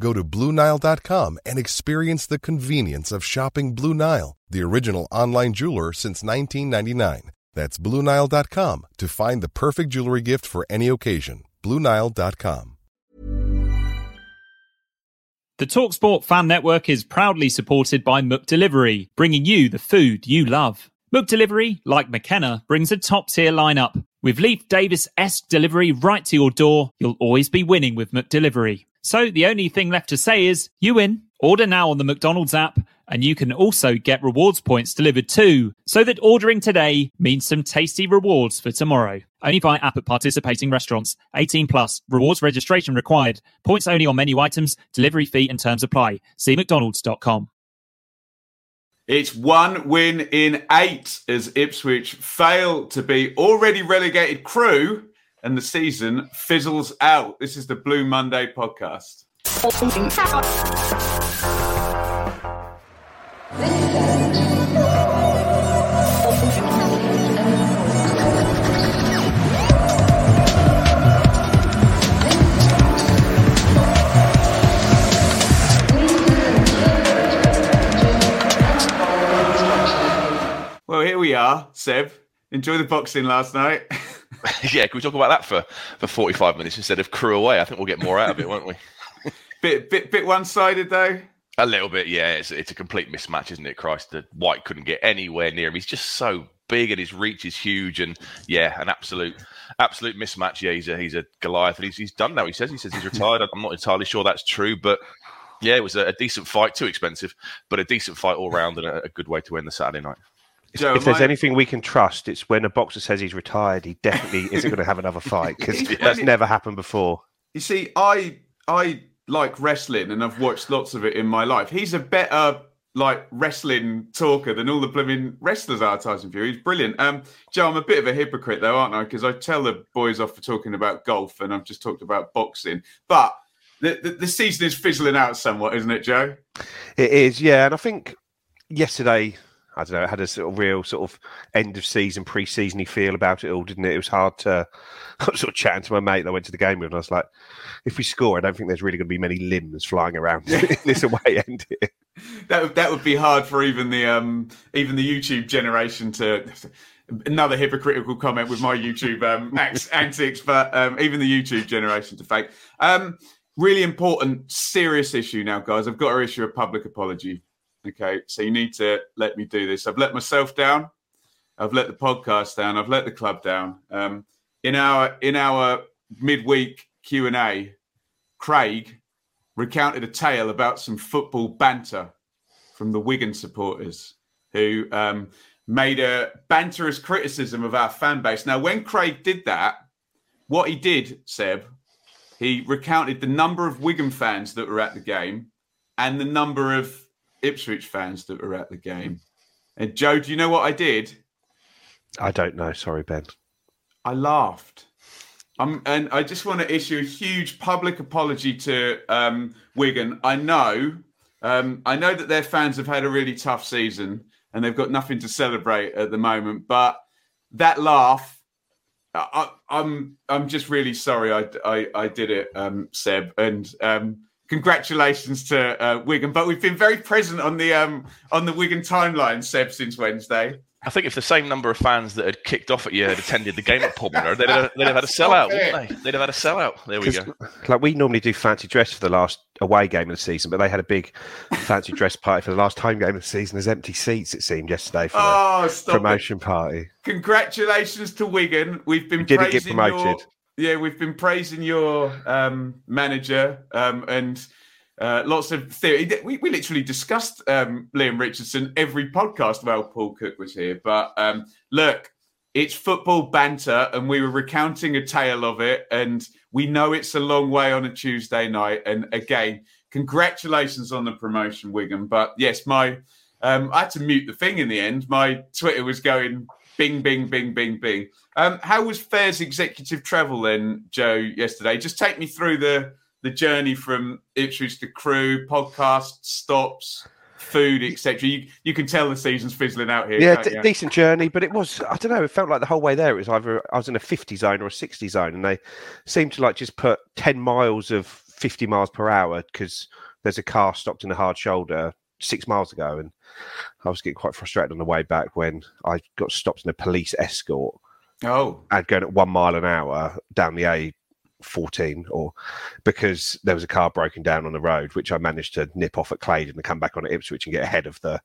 Go to BlueNile.com and experience the convenience of shopping Blue Nile, the original online jeweler since 1999. That's BlueNile.com to find the perfect jewelry gift for any occasion. BlueNile.com. The Talksport Fan Network is proudly supported by McDelivery, bringing you the food you love. McDelivery, like McKenna, brings a top tier lineup. With Leif Davis esque delivery right to your door, you'll always be winning with McDelivery. So the only thing left to say is, you win. Order now on the McDonald's app, and you can also get rewards points delivered too, so that ordering today means some tasty rewards for tomorrow. Only via app at participating restaurants. 18 plus. Rewards registration required. Points only on menu items. Delivery fee and terms apply. See mcdonalds.com. It's one win in eight as Ipswich fail to be already relegated Crewe and the season fizzles out. This is the Blue Monday podcast. Well, here we are, Seb. Enjoy the boxing last night. yeah, can we talk about that for, for 45 minutes instead of Crewe away? I think we'll get more out of it, won't we? bit bit bit one sided though. A little bit, yeah. It's, it's a complete mismatch, isn't it, Christ? The Whyte couldn't get anywhere near him. He's just so big and his reach is huge. And yeah, an absolute absolute mismatch. Yeah, he's a, he's a Goliath. And he's, he's done now. He says he says he's retired. I'm not entirely sure that's true, but yeah, it was a, a decent fight. Too expensive, but a decent fight all round and a, a good way to end the Saturday night. Joe, if there's I... anything we can trust, it's when a boxer says he's retired, he definitely isn't going to have another fight because that's never happened before. You see, I I like wrestling and I've watched lots of it in my life. He's a better like wrestling talker than all the blooming wrestlers are Tyson Fury. He's brilliant. Um, Joe, I'm a bit of a hypocrite though, aren't I? Because I tell the boys off for talking about golf and I've just talked about boxing. But the, the, the season is fizzling out somewhat, isn't it, Joe? It is, yeah. And I think yesterday I don't know, it had a sort of real sort of end of season, pre seasony feel about it all, didn't it? It was hard to I was sort of chatting to my mate that I went to the game with, and I was like, if we score, I don't think there's really going to be many limbs flying around in this away end here. That would, that would be hard for even the um even the YouTube generation to another hypocritical comment with my YouTube um, antics, but um, even the YouTube generation to fake. Um, really important, serious issue now, guys. I've got to issue a public apology Okay, so you need to let me do this. I've let myself down. I've let the podcast down. I've let the club down. Um, in our in our midweek Q and A, Craig recounted a tale about some football banter from the Wigan supporters who um, made a banterous criticism of our fan base. Now, when Craig did that, what he did, Seb, he recounted the number of Wigan fans that were at the game and the number of Ipswich fans that were at the game. And Joe, do you know what I did? I don't know. Sorry, Ben. I laughed. Um, and I just want to issue a huge public apology to um, Wigan. I know, um, I know that their fans have had a really tough season and they've got nothing to celebrate at the moment. But that laugh, I, am I'm, I'm just really sorry I, I, I did it, um, Seb. And um, congratulations to uh, Wigan. But we've been very present on the um, on the Wigan timeline, Seb, since Wednesday. I think if the same number of fans that had kicked off at you had attended the game at Pulmoner, they'd have, they'd have had a sellout, wouldn't they? They'd have had a sellout. There we go. Like we normally do fancy dress for the last away game of the season, but they had a big fancy dress party for the last home game of the season. There's empty seats, it seemed, yesterday for oh, the promotion it. party. Congratulations to Wigan. We've been we didn't get promoted. Your yeah, we've been praising your um, manager um, and uh, lots of theory. We, we literally discussed um, Leam Richardson every podcast while Paul Cook was here. But um, look, it's football banter, and we were recounting a tale of it. And we know it's a long way on a Tuesday night. And again, congratulations on the promotion, Wigan. But yes, my um, I had to mute the thing in the end. My Twitter was going bing, bing, bing, bing, bing. Um, how was Fair's executive travel then, Joe, yesterday? Just take me through the the journey from Ipswich to Crewe, podcast stops, food, etc. You you can tell the season's fizzling out here. Yeah, d- decent journey, but it was I don't know. It felt like the whole way there it was either I was in a fifty zone or a sixty zone, and they seemed to like just put ten miles of fifty miles per hour because there's a car stopped in a hard shoulder six miles ago, and I was getting quite frustrated on the way back when I got stopped in a police escort. Oh, and going at one mile an hour down the A 14 or because there was a car broken down on the road which i managed to nip off at claydon and come back on at ipswich and get ahead of the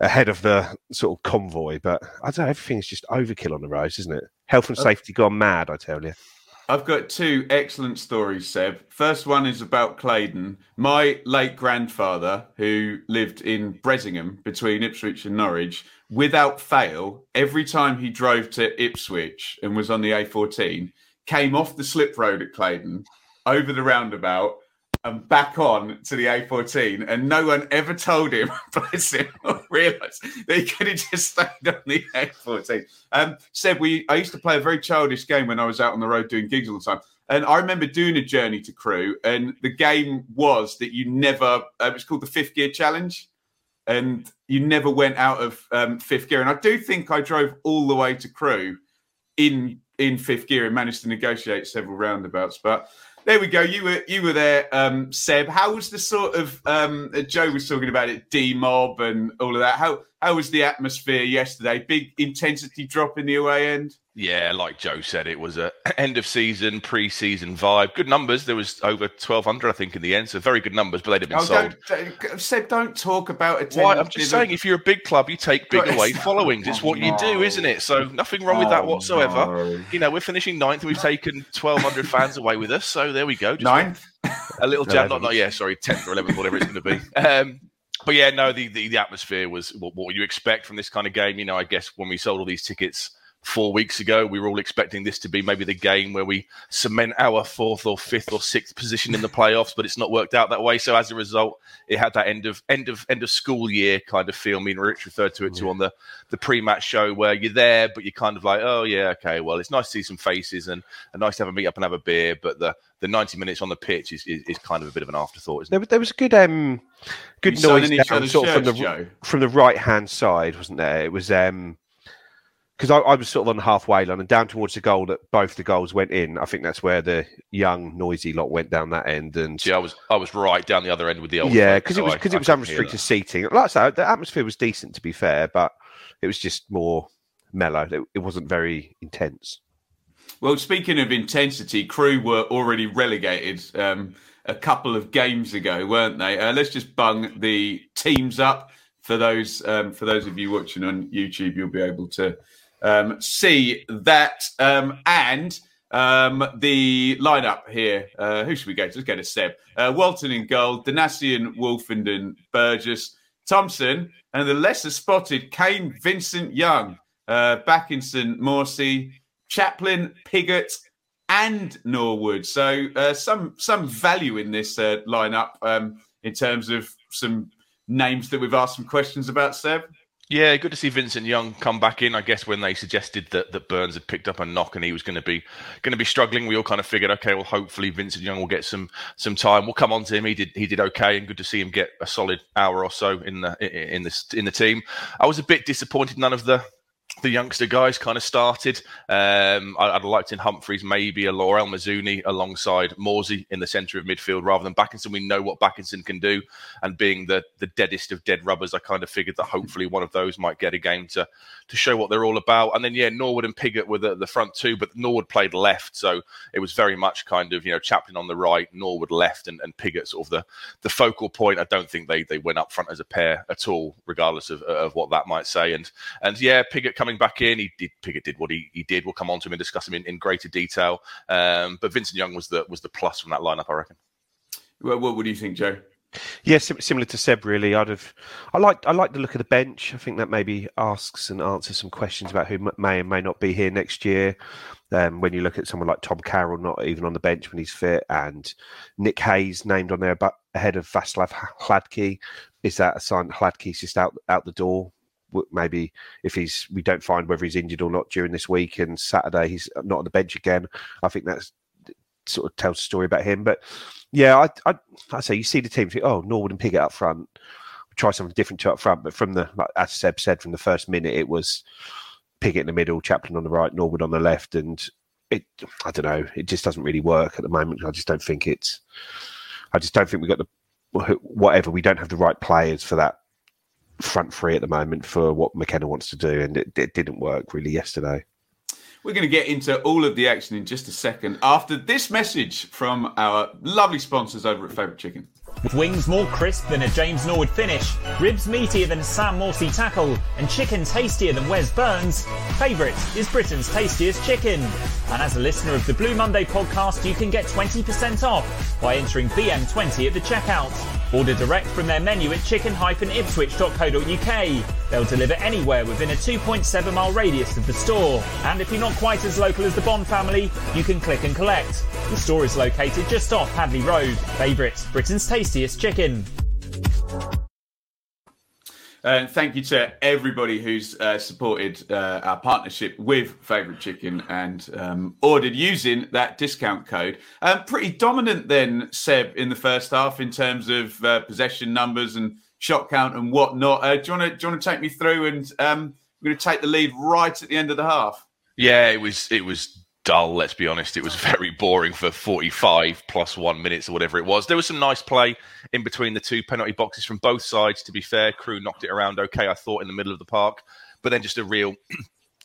ahead of the sort of convoy. But i don't know everything's just overkill on the roads isn't it? Health and uh, safety gone mad i tell you I've got two excellent stories, Seb. First one is about Claydon. My late grandfather, who lived in Bressingham between Ipswich and Norwich, without fail, every time he drove to Ipswich and was on the A14, came off the slip road at Claydon, over the roundabout, and back on to the A14. And no one ever told him, bless him, or realised that he could have just stayed on the A14. Um, said we, I used to play a very childish game when I was out on the road doing gigs all the time. And I remember doing a journey to Crewe, and the game was that you never, uh, it was called the fifth gear challenge. And you never went out of um, fifth gear. And I do think I drove all the way to Crewe in in fifth gear and managed to negotiate several roundabouts. But there we go. You were you were there, um, Seb. How was the sort of um, Joe was talking about it, D mob and all of that. How how was the atmosphere yesterday? Big intensity drop in the away end. Yeah, like Joe said, it was a end of season, pre-season vibe. Good numbers. There was over twelve hundred, I think, in the end. So very good numbers, but they'd have been oh, sold. Don't, said, don't talk about it. Why? I'm just saying, if you're a big club, you take big away followings. It's what you do, isn't it? So nothing wrong with that oh, whatsoever. No. You know, we're finishing ninth, and we've taken twelve hundred fans away with us. So there we go. Just ninth. A little jab. Not, not yeah. Sorry, tenth or eleventh, whatever it's going to be. Um, but yeah, no, the, the, the atmosphere was what, what you expect from this kind of game. You know, I guess when we sold all these tickets four weeks ago. We were all expecting this to be maybe the game where we cement our fourth or fifth or sixth position in the playoffs, but it's not worked out that way. So as a result, it had that end of end of end of school year kind of feel. I mean, Rich referred to it yeah. to on the the pre-match show where you're there, but you're kind of like, oh yeah, okay, well, it's nice to see some faces and, and nice to have a meet up and have a beer, but the the 90 minutes on the pitch is, is, is kind of a bit of an afterthought. There, there, was a good um good noise down, sort of from the Joe? from the right hand side, wasn't there? It was um because I, I, was sort of on the halfway line and down towards the goal that both the goals went in. I think that's where the young, noisy lot went down that end. And yeah, I was I was right down the other end with the old. Yeah, because it was because it was unrestricted seating. Like I said, the atmosphere was decent to be fair, but it was just more mellow. It, it wasn't very intense. Well, speaking of intensity, Crewe were already relegated um, a couple of games ago, weren't they? Uh, let's just bung the teams up for those um, for those of you watching on YouTube. You'll be able to um, see that. Um, and um, the lineup here. Uh, who should we go to? Let's go to Seb. Uh, Walton in goal, Donacien, Woolfenden, Burgess, Thompson, and the lesser spotted Kane Vincent Young, uh, back in St. Morsy, Chaplin, Piggott, and Norwood. So uh, some some value in this uh, lineup um, in terms of some names that we've asked some questions about, Seb. Yeah, good to see Vincent Young come back in. I guess when they suggested that, that Burns had picked up a knock and he was going to be going to be struggling, we all kind of figured, okay, well, hopefully Vincent Young will get some some time. We'll come on to him. He did he did okay, and good to see him get a solid hour or so in the in the in the team. I was a bit disappointed none of the the youngster guys kind of started. Um, I, would liked in Humphreys maybe a Laurel Mizouni alongside Morsy in the centre of midfield rather than Bakinson. We know what Bakinson can do, and being the the deadest of dead rubbers, I kind of figured that hopefully one of those might get a game to to show what they're all about. And then yeah, Norwood and Piggott were the, the front two, but Norwood played left, so it was very much kind of you know Chaplin on the right, Norwood left, and, and Piggott sort of the the focal point. I don't think they they went up front as a pair at all, regardless of of what that might say. And and yeah, Piggott coming back in. He did Piggott did what he, he did. We'll come on to him and discuss him in, in greater detail. Um, but Vincent Young was the was the plus from that lineup, I reckon. Well, what do you think, Joe? Yeah, sim- similar to Seb, really. I'd have. I like. I like the look of the bench. I think that maybe asks and answers some questions about who may and may not be here next year. Um, when you look at someone like Tom Carroll, not even on the bench when he's fit, and Nick Hayes named on there but ahead of Václav Hladky, is that a sign that Hladky's just out out the door? Maybe if he's, we don't find whether he's injured or not during this week, and Saturday he's not on the bench again. I think that's sort of tells a story about him. But yeah, I, I, I say you see the team think, oh, Norwood and Piggott up front, try something different to up front. But from the, like, as Seb said, from the first minute, it was Piggott in the middle, Chaplin on the right, Norwood on the left, and it, I don't know, it just doesn't really work at the moment. I just don't think it's, I just don't think we got the whatever. We don't have the right players for that front three at the moment for what McKenna wants to do, and it, it didn't work really yesterday. We're going to get into all of the action in just a second after this message from our lovely sponsors over at Favourite Chicken. With wings more crisp than a James Norwood finish, ribs meatier than a Sam Morsy tackle, and chicken tastier than Wes Burns, Favourite is Britain's tastiest chicken. And as a listener of the Blue Monday podcast, you can get 20% off by entering BM20 at the checkout. Order direct from their menu at chicken-ipswich.co.uk. They'll deliver anywhere within a 2.7 mile radius of the store. And if you're not quite as local as the Bond family, you can click and collect. The store is located just off Hadleigh Road. Favourite, Britain's tastiest chicken. And uh, thank you to everybody who's uh, supported uh, our partnership with Favorite Chicken and um, ordered using that discount code. Um, pretty dominant then, Seb, in the first half in terms of uh, possession numbers and shot count and whatnot. Uh, do you want to take me through? And um, we're going to take the lead right at the end of the half. Yeah, it was it was dull. Let's be honest. It was very boring for 45 plus one minutes or whatever it was. There was some nice play in between the two penalty boxes from both sides. To be fair, Crewe knocked it around okay. I thought in the middle of the park, but then just a real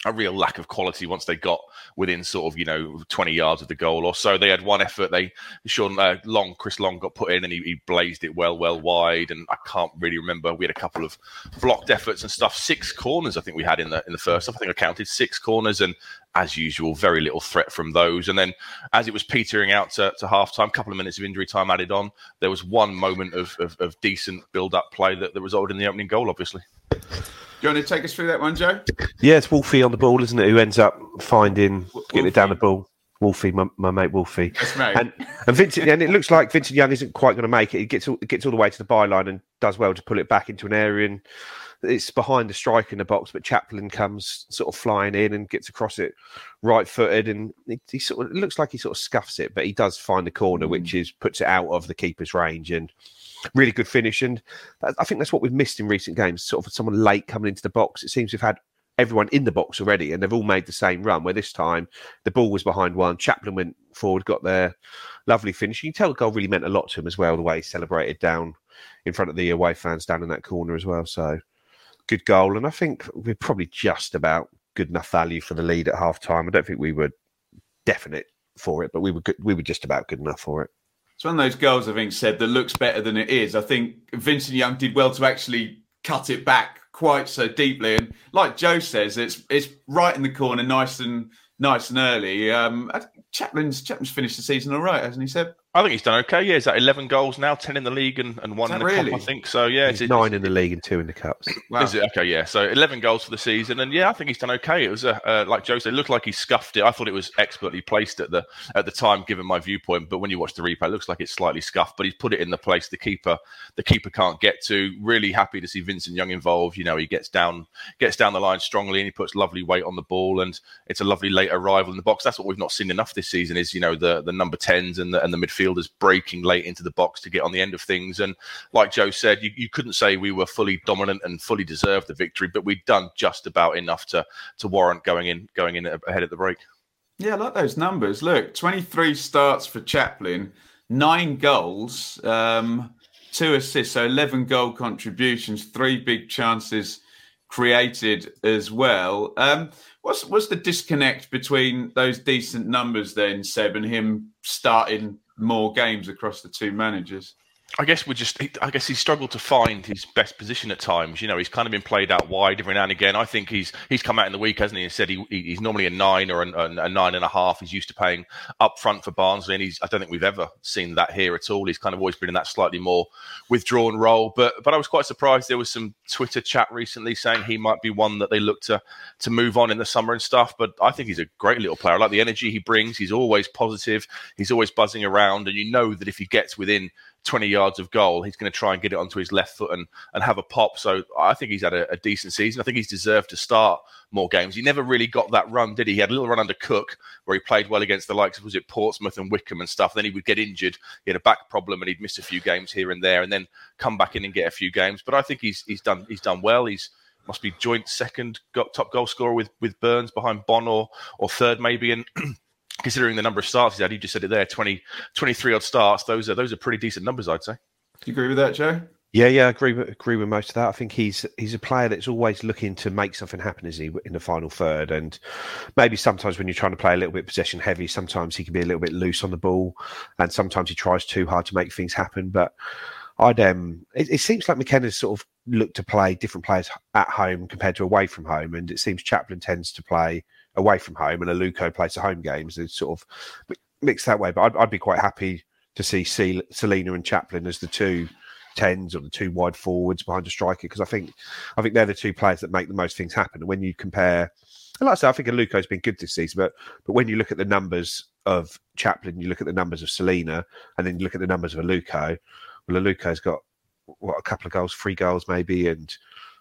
a real lack of quality once they got within sort of you know 20 yards of the goal or so. They had one effort. They Sean uh, Long, Chris Long got put in and he, he, blazed it well, well wide. And I can't really remember. We had a couple of blocked efforts and stuff. Six corners I think we had in the in the first. half. I think I counted six corners and as usual, very little threat from those. And then as it was petering out to, to half time, a couple of minutes of injury time added on, there was one moment of, of, of decent build up play that, that resulted in the opening goal, obviously. Do you want to take us through that one, Joe? Yeah, it's Wolfie on the ball, isn't it? Who ends up finding, Wolfie. getting it down the ball. Wolfie, my, my mate Wolfie. That's mate. And, and Vincent, and it looks like Vincent Young isn't quite going to make it. He gets all, gets all the way to the byline and does well to pull it back into an area. And it's behind the strike in the box, but Chaplin comes sort of flying in and gets across it right footed. And he, he, sort of it looks like he sort of scuffs it, but he does find the corner, mm. which is puts it out of the keeper's range. And really good finish. And I think that's what we've missed in recent games. Sort of someone late coming into the box. It seems we've had everyone in the box already, and they've all made the same run. Where this time the ball was behind one, Chaplin went forward, got there, lovely finish. You can tell the goal really meant a lot to him as well. The way he celebrated down in front of the away fans down in that corner as well. So good goal, and I think we're probably just about good enough value for the lead at half time. I don't think we were definite for it, but we were good, we were just about good enough for it. It's one of those goals, I think, said that looks better than it is. I think Vincent Young did well to actually cut it back quite so deeply. And like Joe says, it's it's right in the corner, nice and nice and early. Um, Chaplin's Chaplin's finished the season all right, hasn't he, Seb? I think he's done okay. Yeah, he's at 11 goals now, 10 in the league and, and one in the really? cup, I think. So, yeah. It's, it's, nine in the league and two in the cups. Wow. Is it? Okay, yeah. So 11 goals for the season. And, yeah, I think he's done okay. It was, a, uh, like Joe said, it looked like he scuffed it. I thought it was expertly placed at the at the time, given my viewpoint. But when you watch the replay, it looks like it's slightly scuffed. But he's put it in the place the keeper the keeper can't get to. Really happy to see Vincent Young involved. You know, he gets down gets down the line strongly and he puts lovely weight on the ball. And it's a lovely late arrival in the box. That's what we've not seen enough this season is, you know, the, the number 10s and the, and the midfielders breaking late into the box to get on the end of things. And like Joe said, you, you couldn't say we were fully dominant and fully deserved the victory, but we'd done just about enough to to warrant going in going in ahead of the break. Yeah, I like those numbers. Look, 23 starts for Chaplin, nine goals, um, two assists, so 11 goal contributions, three big chances created as well. Um, what's what's the disconnect between those decent numbers then, Seb, and him starting more games across the two managers? I guess we just, I guess he struggled to find his best position at times. You know, he's kind of been played out wide every now and again. I think he's he's come out in the week, hasn't he, and said he, he's normally a nine or a, a, nine and a half. He's used to paying up front for Barnsley, and he's I don't think we've ever seen that here at all. He's kind of always been in that slightly more withdrawn role. But but I was quite surprised. There was some Twitter chat recently saying he might be one that they look to to move on in the summer and stuff. But I think he's a great little player. I like the energy he brings. He's always positive. He's always buzzing around, and you know that if he gets within 20 yards of goal, he's going to try and get it onto his left foot and, and have a pop. So I think he's had a, a, decent season. I think he's deserved to start more games. He never really got that run, did he? He had a little run under Cook where he played well against the likes of, was it Portsmouth and Wycombe and stuff. Then he would get injured. He had a back problem and he'd miss a few games here and there and then come back in and get a few games. But I think he's he's done he's done well. He's must be joint second top goal scorer with, with Burns behind Bonne or, or third maybe. And considering the number of starts he's had, you just said it there 20, 23 odd starts. Those are those are pretty decent numbers, I'd say. Do you agree with that, Joe? Yeah, yeah, I agree with, agree with most of that. I think he's he's a player that's always looking to make something happen, is he, in the final third? And maybe sometimes when you're trying to play a little bit possession heavy, sometimes he can be a little bit loose on the ball, and sometimes he tries too hard to make things happen. But I'd um, it, it seems like McKenna's sort of looked to play different players at home compared to away from home, and it seems Chaplin tends to play away from home, and Aluko plays the home games. It's sort of mixed that way. But I'd, I'd be quite happy to see Celina and Chaplin as the two tens or the two wide forwards behind a striker because I think I think they're the two players that make the most things happen. And when you compare, and like I say, I think Aluko's been good this season, but but when you look at the numbers of Chaplin, you look at the numbers of Celina, and then you look at the numbers of Aluko. Well, Aluko's got what a couple of goals, three goals maybe, and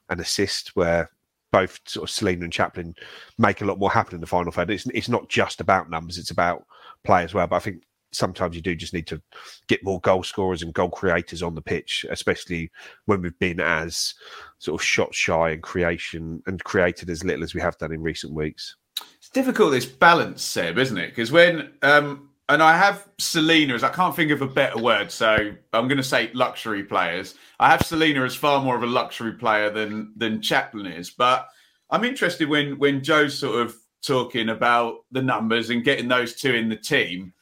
an assist where both sort of Celina and Chaplin make a lot more happen in the final third. It's it's not just about numbers; it's about play as well. But I think sometimes you do just need to get more goal scorers and goal creators on the pitch, especially when we've been as sort of shot shy and creation and created as little as we have done in recent weeks. It's difficult this balance, Seb, isn't it? Because when um, and I have Celina as I can't think of a better word, so I'm going to say luxury players. I have Celina as far more of a luxury player than than Chaplin is, but I'm interested when when Joe's sort of talking about the numbers and getting those two in the team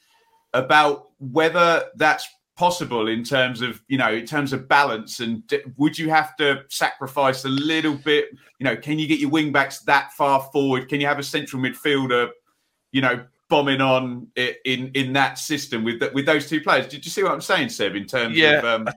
about whether that's possible in terms of you know in terms of balance and would you have to sacrifice a little bit you know can you get your wing backs that far forward can you have a central midfielder you know bombing on it in in that system with with those two players. Did you see what I'm saying, Seb? In terms yeah, of um,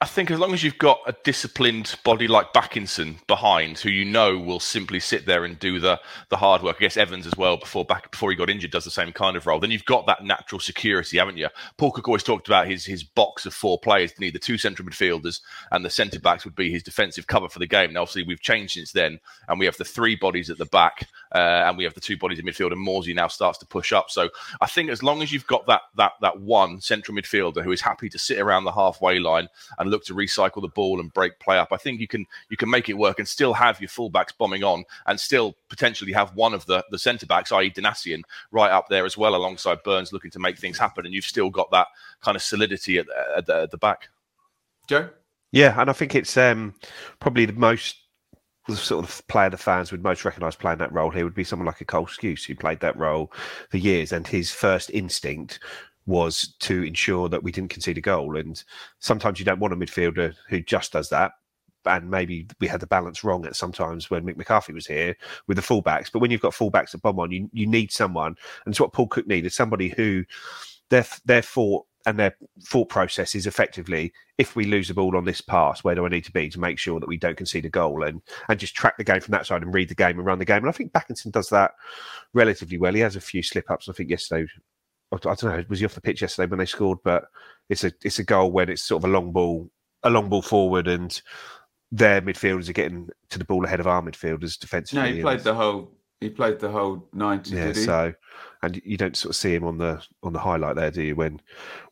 I think as long as you've got a disciplined body like Bakinson behind, who you know will simply sit there and do the the hard work. I guess Evans as well before back before he got injured does the same kind of role. Then you've got that natural security, haven't you? Paul Cook always talked about his his box of four players. Need the two central midfielders and the centre backs would be his defensive cover for the game. Now, obviously, we've changed since then, and we have the three bodies at the back, uh, and we have the two bodies in midfield. And Morsy now starts to push up. So I think as long as you've got that that that one central midfielder who is happy to sit around the halfway line and look to recycle the ball and break play up. I think you can you can make it work and still have your fullbacks bombing on and still potentially have one of the the centre backs, i.e. Donacien, right up there as well alongside Burns looking to make things happen. And you've still got that kind of solidity at, at, the, at the back. Joe? Yeah, and I think it's um, probably the most the sort of player the fans would most recognise playing that role here would be someone like a Cole Skuse who played that role for years, and his first instinct was to ensure that we didn't concede a goal. And sometimes you don't want a midfielder who just does that. And maybe we had the balance wrong at sometimes when Mick McCarthy was here with the fullbacks. But when you've got fullbacks at bomb on, you, you need someone. And it's what Paul Cook needed somebody who their, their thought and their thought process is effectively if we lose the ball on this pass, where do I need to be to make sure that we don't concede a goal and and just track the game from that side and read the game and run the game. And I think Bakinson does that relatively well. He has a few slip ups. I think yesterday I don't know, was he off the pitch yesterday when they scored? But it's a it's a goal when it's sort of a long ball, a long ball forward, and their midfielders are getting to the ball ahead of our midfielders defensively. No, he played the whole he played the whole ninety. Yeah, so and you don't sort of see him on the on the highlight there, do you? When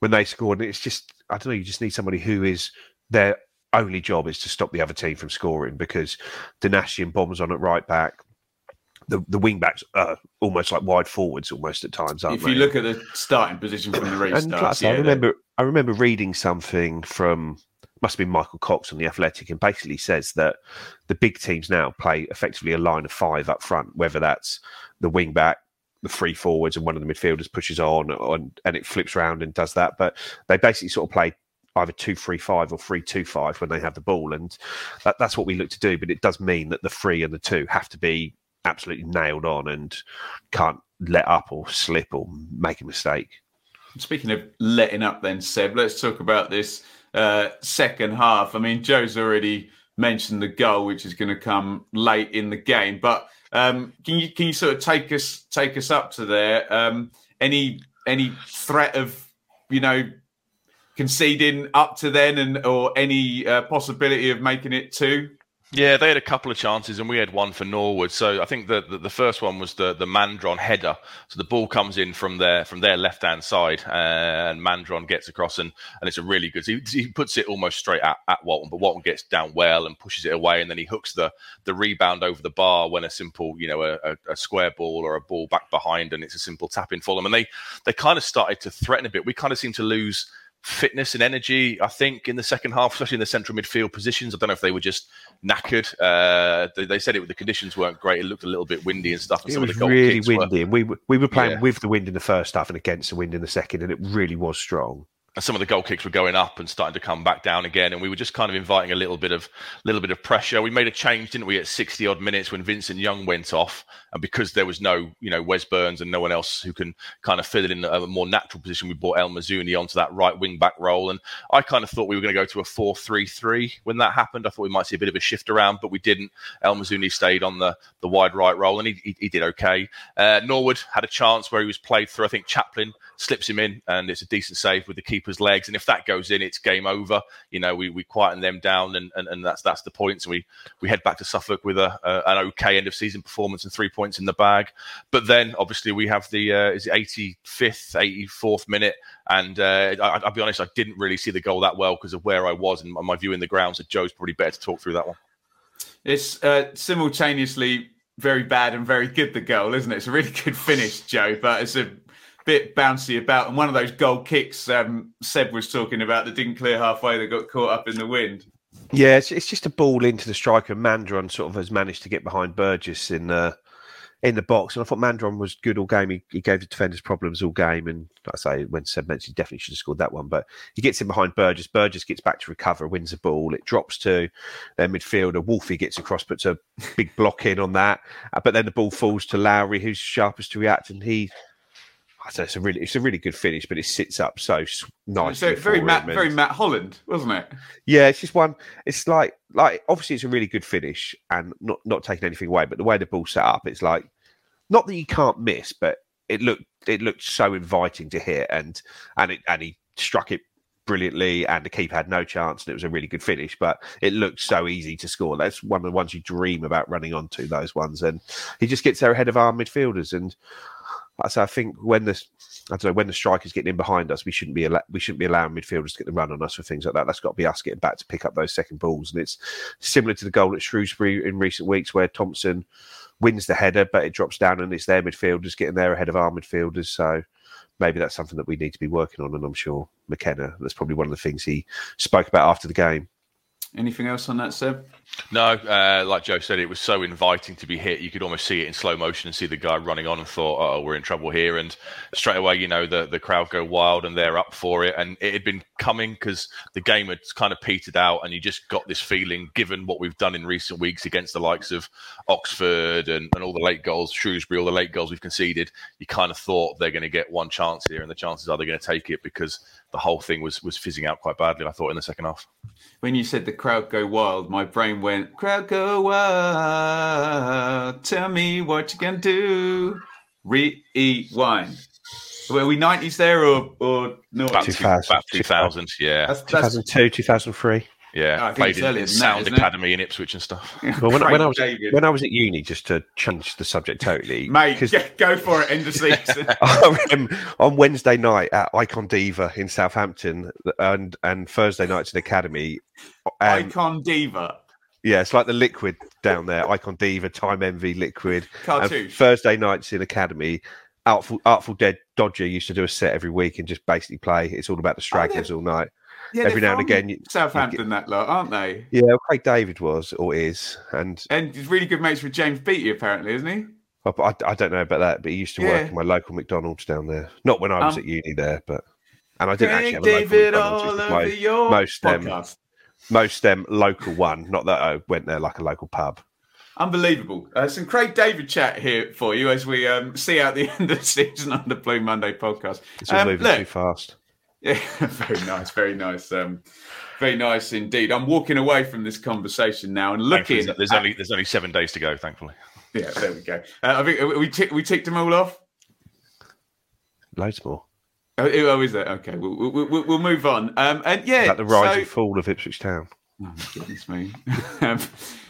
when they scored, and it's just I don't know. You just need somebody who is their only job is to stop the other team from scoring because Donacien bombs on at right back the, the wing backs are almost like wide forwards almost at times, aren't if they? you look at the starting position from the restart, plus, yeah, I remember I remember reading something from must have been Michael Cox on the Athletic, and basically says that the big teams now play effectively a line of five up front, whether that's the wing back, the three forwards, and one of the midfielders pushes on, on and it flips around and does that. But they basically sort of play either two three five or three two five when they have the ball, and that, that's what we look to do. But it does mean that the three and the two have to be absolutely nailed on and can't let up or slip or make a mistake. Speaking of letting up, then Seb, let's talk about this uh, second half. I mean, Joe's already mentioned the goal, which is going to come late in the game, but um, can you can you sort of take us take us up to there? Um, any any threat of you know conceding up to then, and or any uh, possibility of making it two? Yeah, they had a couple of chances, and we had one for Norwood. So I think the, the, the first one was the the Mandron header. So the ball comes in from their from their left hand side, uh, and Mandron gets across, and, and it's a really good. He, he puts it almost straight at, at Walton, but Walton gets down well and pushes it away, and then he hooks the the rebound over the bar when a simple, you know, a, a, a square ball or a ball back behind, and it's a simple tap in for them. And they they kind of started to threaten a bit. We kind of seem to lose fitness and energy, I think, in the second half, especially in the central midfield positions. I don't know if they were just knackered. Uh, they, they, said it the conditions weren't great. It looked a little bit windy and stuff. And it was really windy. Were, we, we were playing yeah. with the wind in the first half and against the wind in the second, and it really was strong and some of the goal kicks were going up and starting to come back down again and we were just kind of inviting a little bit of little bit of pressure. We made a change didn't we at 60 odd minutes when vincent young went off and because there was no you know wes burns and no one else who can kind of fill it in a more natural position we brought el Mizouni onto that right wing back role and i kind of thought we were going to go to a 4-3-3 when that happened. I thought we might see a bit of a shift around but we didn't. El Mizouni stayed on the the wide right role and he, he, he did okay. Uh, norwood had a chance where he was played through. I think chaplin slips him in and it's a decent save with the keeper's legs. And if that goes in, it's game over. You know, we, we quieten them down and, and, and that's that's the point. So we, we head back to Suffolk with a, a an okay end of season performance and three points in the bag. But then obviously we have the uh, is it 85th, 84th minute. And uh, I, will be honest, I didn't really see the goal that well because of where I was and my view in the ground. So Joe's probably better to talk through that one. It's uh, simultaneously very bad and very good, the goal, isn't it? It's a really good finish, Joe, but it's a bit bouncy about. And one of those goal kicks um, Seb was talking about that didn't clear halfway, that got caught up in the wind. Yeah, it's, it's just a ball into the striker. Mandron sort of has managed to get behind Burgess in uh, in the box, and I thought Mandron was good all game. He, he gave the defenders problems all game, and like I say, when Seb mentioned, he definitely should have scored that one. But he gets in behind Burgess. Burgess gets back to recover, wins the ball. It drops to their midfielder. Wolfie gets across, puts a big block in on that. Uh, but then the ball falls to Lowery, who's sharpest to react, and he I it's a really it's a really good finish, but it sits up so nice. So very Matt, very Matt Holland, wasn't it? Yeah, it's just one. It's like like obviously it's a really good finish and not not taking anything away, but the way the ball set up, it's like not that you can't miss, but it looked it looked so inviting to hit, and and it and he struck it brilliantly, and the keeper had no chance, and it was a really good finish. But it looked so easy to score. That's one of the ones you dream about running onto those ones, and he just gets there ahead of our midfielders and. So I think when the I don't know when the strikers getting in behind us, we shouldn't be al- we shouldn't be allowing midfielders to get the run on us for things like that. That's got to be us getting back to pick up those second balls, and it's similar to the goal at Shrewsbury in recent weeks where Thompson wins the header, but it drops down and it's their midfielders getting there ahead of our midfielders. So maybe that's something that we need to be working on, and I'm sure McKenna that's probably one of the things he spoke about after the game. Anything else on that, Seb? No, uh, like Joe said, it was so inviting to be hit. You could almost see it in slow motion and see the guy running on and thought, oh, we're in trouble here. And straight away, you know, the, the crowd go wild and they're up for it. And it had been coming because the game had kind of petered out. And you just got this feeling, given what we've done in recent weeks against the likes of Oxford and, and all the late goals, Shrewsbury, all the late goals we've conceded, you kind of thought they're going to get one chance here. And the chances are they're going to take it because the whole thing was was fizzing out quite badly. I thought in the second half. When you said the crowd go wild, my brain went crowd go wild. Tell me what you can do. Rewind. Were we nineties there or or no? About, 2000, about 2000, yeah. That's, that's, 2002, 2003. Yeah, I played in, in Sound that, Academy in Ipswich and stuff. well, when, when I was David. when I was at uni, just to change the subject totally, mate, go for it. End of season. on Wednesday night at Icon Diva in Southampton, and and Thursday nights in Academy. Um, Icon Diva. Yeah, it's like the liquid down there. Icon Diva, Time Envy, Liquid. Cartouche. Thursday nights in Academy. Artful, Artful Dead Dodger used to do a set every week and just basically play. It's all about the stragglers oh, all night. Yeah, every now and again. You, Southampton, you get, that lot, aren't they? Yeah, well, Craig David was or is, and and he's really good mates with James Beattie, apparently, isn't he? I, I, don't know about that, but he used to yeah. work in my local McDonald's down there. Not when I was um, at uni there, but and I didn't actually have a David local all McDonald's, over my most um, podcast. most um, local one. Not that I went there like a local pub. Unbelievable. Uh, some Craig David chat here for you as we um, see out the end of the season on the Blue Monday podcast. It's all Um, moving look, too fast. Yeah, very nice, very nice, um, very nice indeed. I'm walking away from this conversation now and Thankfully, looking. There's at- only there's only seven days to go. Thankfully, yeah, there we go. Uh, I think uh, we tick, we ticked them all off. Loads more. Oh, oh, is that okay? We'll, we'll, we'll move on. Um, and yeah, the rise so- and fall of Ipswich Town. Oh goodness me. um,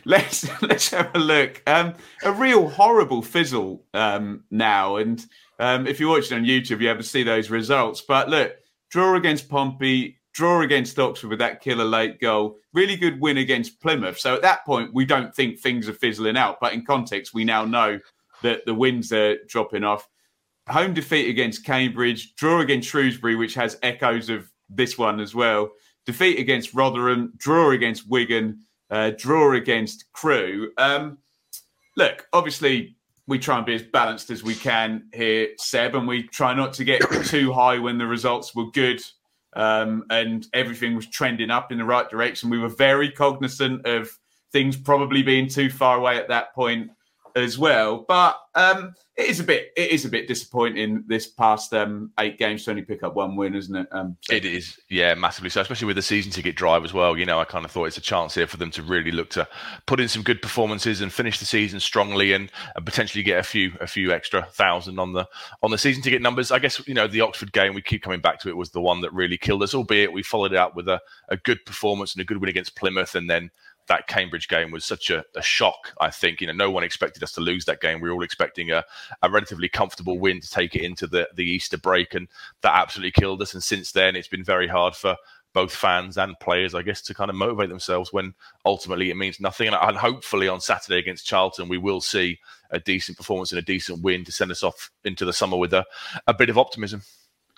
let's let's have a look. Um, a real horrible fizzle um, now, and um, if you're watching on YouTube, you able to see those results. But look, draw against Pompey, draw against Oxford with that killer late goal. Really good win against Plymouth. So at that point, we don't think things are fizzling out. But in context, we now know that the wins are dropping off. Home defeat against Cambridge, draw against Shrewsbury, which has echoes of this one as well defeat against Rotherham, draw against Wigan, uh, draw against Crewe. Um, look, obviously, we try and be as balanced as we can here, Seb, and we try not to get too high when the results were good um, and everything was trending up in the right direction. We were very cognizant of things probably being too far away at that point as well. But um, it is a bit it is a bit disappointing this past um, eight games to only pick up one win, isn't it? Um, so- it is yeah massively so, especially with the season ticket drive as well. You know, I kind of thought it's a chance here for them to really look to put in some good performances and finish the season strongly and, and potentially get a few a few extra thousand on the on the season ticket numbers. I guess you know the Oxford game we keep coming back to it was the one that really killed us. Albeit we followed it up with a, a good performance and a good win against Plymouth, and then that Cambridge game was such a, a shock. I think you know no one expected us to lose that game. We were all expecting a, a relatively comfortable win to take it into the the Easter break, and that absolutely killed us. And since then, it's been very hard for both fans and players, I guess, to kind of motivate themselves when ultimately it means nothing. And, and hopefully on Saturday against Charlton, we will see a decent performance and a decent win to send us off into the summer with a, a bit of optimism.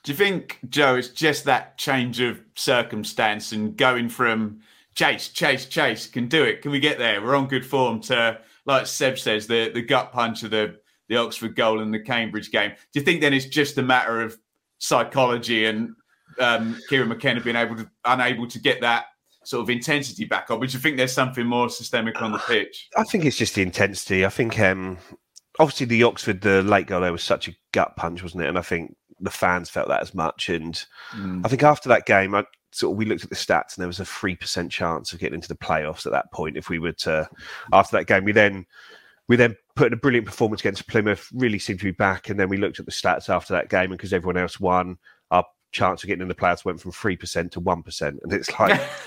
Do you think, Joe, it's just that change of circumstance and going from chase, chase, chase, can do it, can we get there? We're on good form to, like Seb says, the, the gut punch of the, the Oxford goal and the Cambridge game. Do you think then it's just a matter of psychology and um, Kieran McKenna being able to unable to get that sort of intensity back up? But do you think there's something more systemic on the pitch? I think it's just the intensity. I think um, obviously the Oxford, the late goal there was such a gut punch, wasn't it? And I think the fans felt that as much. And Mm. I think after that game, I sort of we looked at the stats and there was a three percent chance of getting into the playoffs at that point if we were to. After that game, we then we then put in a brilliant performance against Plymouth. Really seemed to be back, and then we looked at the stats after that game, and because everyone else won, our chance of getting in the playoffs went from three percent to one percent, and it's like.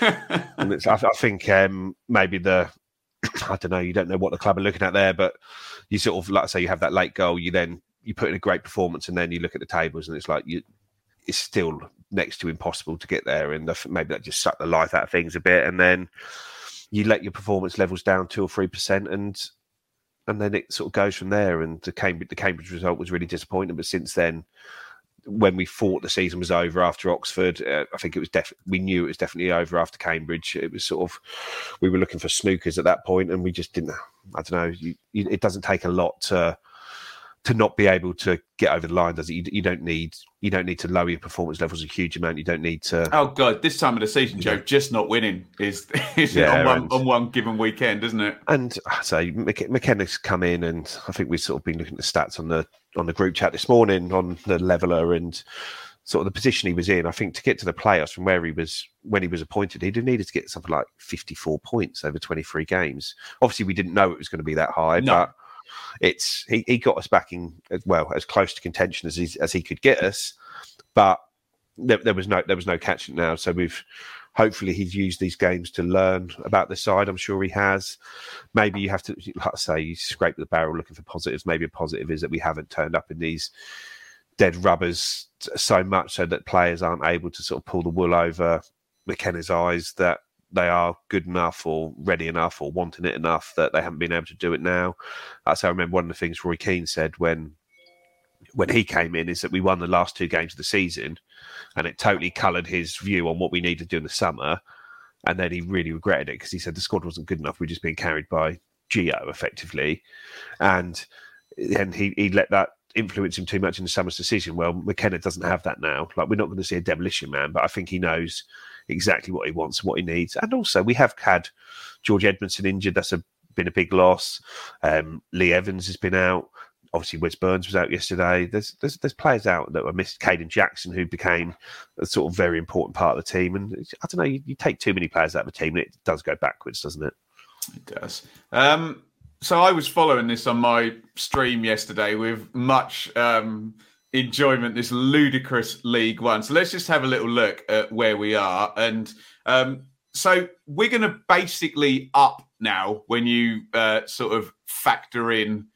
and it's, I, I think um, maybe the I don't know. You don't know what the club are looking at there, but you sort of like I say you have that late goal. You then you put in a great performance, and then you look at the tables, and it's like you it's still next to impossible to get there, and maybe that just sucked the life out of things a bit, and then you let your performance levels down two or three percent, and and then it sort of goes from there. And the Cambridge the Cambridge result was really disappointing, but since then. When we thought the season was over after Oxford, uh, I think it was def- we knew it was definitely over after Cambridge. It was sort of we were looking for snookers at that point, and we just didn't. I don't know. You, you, it doesn't take a lot to to not be able to get over the line, does it? You, you don't need you don't need to lower your performance levels a huge amount. You don't need to. Oh god, this time of the season, Joe, just not winning is, is Yeah, on one and- on one given weekend, isn't it? And so Mc- McKenna's come in, and I think we've sort of been looking at the stats on the on the group chat this morning on the leveler and sort of the position he was in. I think to get to the playoffs from where he was when he was appointed, he'd have needed to get something like fifty four points over twenty three games. Obviously, we didn't know it was going to be that high, No. but it's he, he got us back in as well as close to contention as he, as he could get us, but there, there was no there was no catching now. So we've hopefully he's used these games to learn about the side. I'm sure he has. Maybe you have to, like I say, you scrape the barrel looking for positives. Maybe a positive is that we haven't turned up in these dead rubbers so much so that players aren't able to sort of pull the wool over McKenna's eyes that they are good enough or ready enough or wanting it enough that they haven't been able to do it now. That's how I remember one of the things Roy Keane said when when he came in is that we won the last two games of the season and it totally coloured his view on what we needed to do in the summer. And then he really regretted it because he said the squad wasn't good enough. We're just being carried by Geo effectively. And then he, he let that influence him too much in the summer's decision. Well, McKenna doesn't have that now. Like we're not going to see a demolition man, but I think he knows exactly what he wants and what he needs. And also, we have had George Edmundson injured. That's a, been a big loss. Um, Lee Evans has been out. Obviously, Wes Burns was out yesterday. There's there's, there's players out that were missed. Kayden Jackson, who became a sort of very important part of the team. And I don't know, you, you take too many players out of the team, and it does go backwards, doesn't it? It does. Um, so I was following this on my stream yesterday with much um, enjoyment. This ludicrous League One. So let's just have a little look at where we are. And um, so we're going to basically up now when you uh, sort of factor in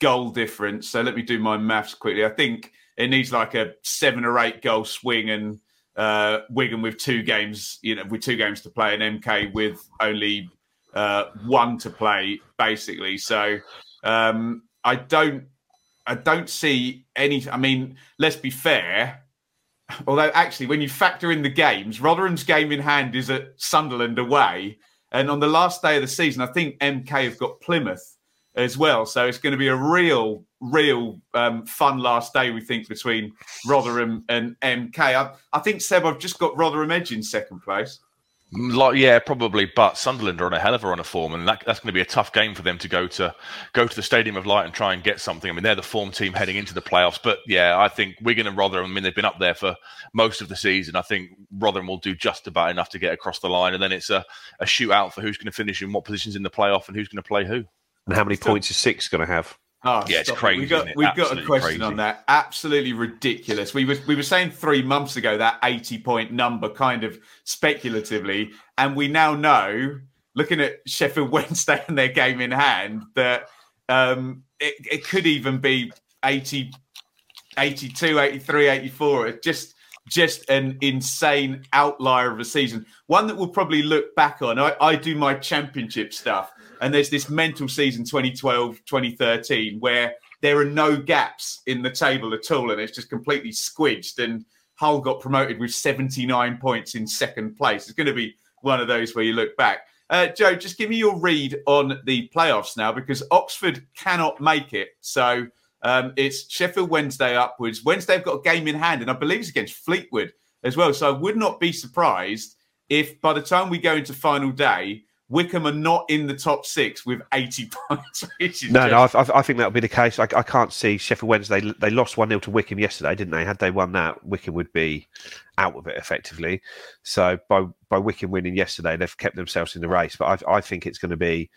goal difference. So let me do my maths quickly. I think it needs like a seven or eight goal swing and uh, Wigan with two games, you know, with two games to play, and MK with only uh, one to play, basically. So um, I don't, I don't see any. I mean, let's be fair. Although actually, when you factor in the games, Rotherham's game in hand is at Sunderland away, and on the last day of the season, I think MK have got Plymouth as well. So it's going to be a real, real um, fun last day, we think, between Rotherham and MK. I, I think, Seb, I've just got Rotherham Edge in second place. Like, yeah, probably. But Sunderland are on a hell of a run of form, and that, that's going to be a tough game for them to go to go to the Stadium of Light and try and get something. I mean, they're the form team heading into the playoffs. But yeah, I think Wigan and Rotherham. I mean, they've been up there for most of the season. I think Rotherham will do just about enough to get across the line, and then it's a, a shootout for who's going to finish in what positions in the playoff and who's going to play who. And how many points is six going to have? Oh, Yeah, it's crazy, We've got, it? we've got a question crazy. on that. Absolutely ridiculous. We were we were saying three months ago that eighty point number, kind of speculatively, and we now know, looking at Sheffield Wednesday and their game in hand, that um, it, it could even be 80, 82, 83, 84. It's just just an insane outlier of a season. One that we'll probably look back on. I, I do my championship stuff, and there's this mental season 2012, 2013, where there are no gaps in the table at all, and it's just completely squidged. And Hull got promoted with 79 points in second place. It's going to be one of those where you look back. Uh, Joe, just give me your read on the playoffs now because Oxford cannot make it. So um, it's Sheffield Wednesday upwards. Wednesday have got a game in hand, and I believe it's against Fleetwood as well. So I would not be surprised if by the time we go into final day, Wycombe are not in the top six with 80 points. No, just- no, I, I- think that'll be the case. I, I can't see Sheffield Wednesday. They lost 1 0 to Wycombe yesterday, didn't they? Had they won that, Wycombe would be out of it effectively. So by by Wycombe winning yesterday, they've kept themselves in the race. But I, I think it's going to be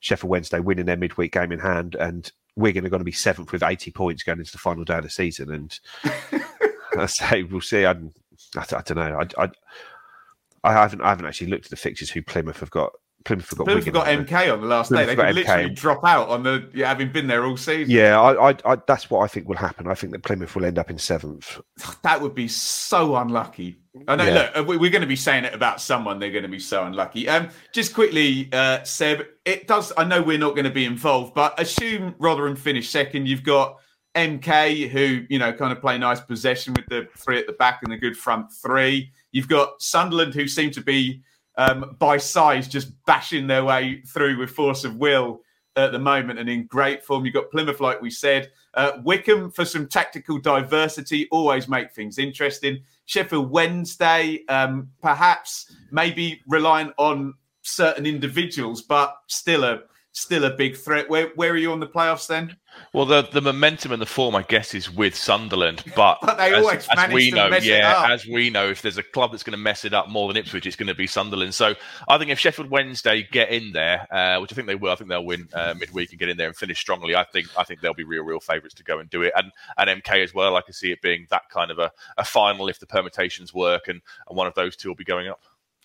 Sheffield Wednesday winning their midweek game in hand, and Wigan are going to be seventh with 80 points going into the final day of the season. And I say we'll see. I, I, I don't know. I, I I haven't I haven't actually looked at the fixtures who Plymouth have got. Plymouth have got Plymouth Wigan, got? MK on the last day. They could MK. literally drop out on the yeah, having been there all season. Yeah, I, I, I, that's what I think will happen. I think that Plymouth will end up in seventh. That would be so unlucky. I know. Yeah. Look, we- we're going to be saying it about someone. They're going to be so unlucky. Um, just quickly, uh, Seb. It does. I know we're not going to be involved, but assume Rotherham finish second. You've got MK, who you know kind of play nice possession with the three at the back and the good front three. You've got Sunderland, who seem to be um, by size just bashing their way through with force of will at the moment and in great form. You've got Plymouth, like we said. Uh, Wycombe for some tactical diversity, always make things interesting. Sheffield Wednesday, um, perhaps maybe reliant on certain individuals, but still a still a big threat. Where where are you on the playoffs then? Well, the the momentum and the form, I guess, is with Sunderland, but, But they as, always as manage we to know, yeah, as we know, if there's a club that's going to mess it up more than Ipswich, it's going to be Sunderland. So I think if Sheffield Wednesday get in there, uh, which I think they will, I think they'll win uh, midweek and get in there and finish strongly. I think I think they'll be real, real favourites to go and do it, and and MK as well. I can see it being that kind of a, a final if the permutations work, and, and one of those two will be going up.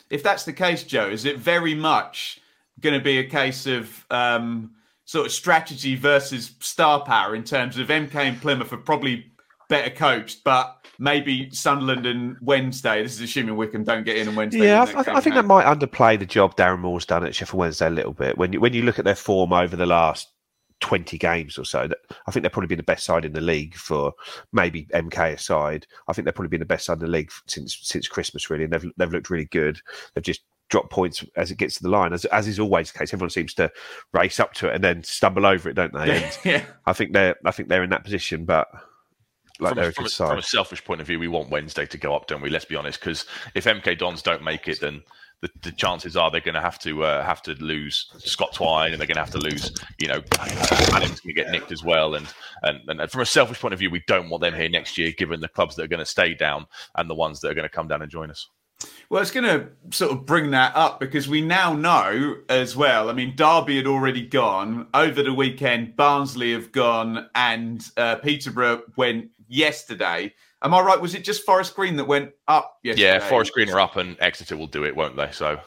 If that's the case, Joe, is it very much going to be a case of um, sort of strategy versus star power in terms of MK and Plymouth are probably better coached, but maybe Sunderland and Wednesday. This is assuming Wycombe don't get in on Wednesday. Yeah, I, their I, think game that might underplay the job Darren Moore's done at Sheffield Wednesday a little bit. When you when you look at their form over the last twenty games or so, that I think they've probably been the best side in the league for maybe MK aside. I think they've probably been the best side in the league since since Christmas really, and they've they've looked really good. They've just drop points as it gets to the line, as as is always the case. Everyone seems to race up to it and then stumble over it, don't they? And yeah. I think they're I think they're in that position, but like from, a, a from, a, from a selfish point of view, we want Wednesday to go up, don't we? Let's be honest, because if MK Dons don't make it, then the, the chances are they're going to have to uh, have to lose Scott Twine, and they're going to have to lose, you know, Adam's going to get nicked as well. And, and and from a selfish point of view, we don't want them here next year, given the clubs that are going to stay down and the ones that are going to come down and join us. Well, it's going to sort of bring that up because we now know as well. I mean, Derby had already gone over the weekend. Barnsley have gone, and uh, Peterborough went yesterday. Am I right? Was it just Forest Green that went up yesterday? Yeah, Forest Green are up, and Exeter will do it, won't they? So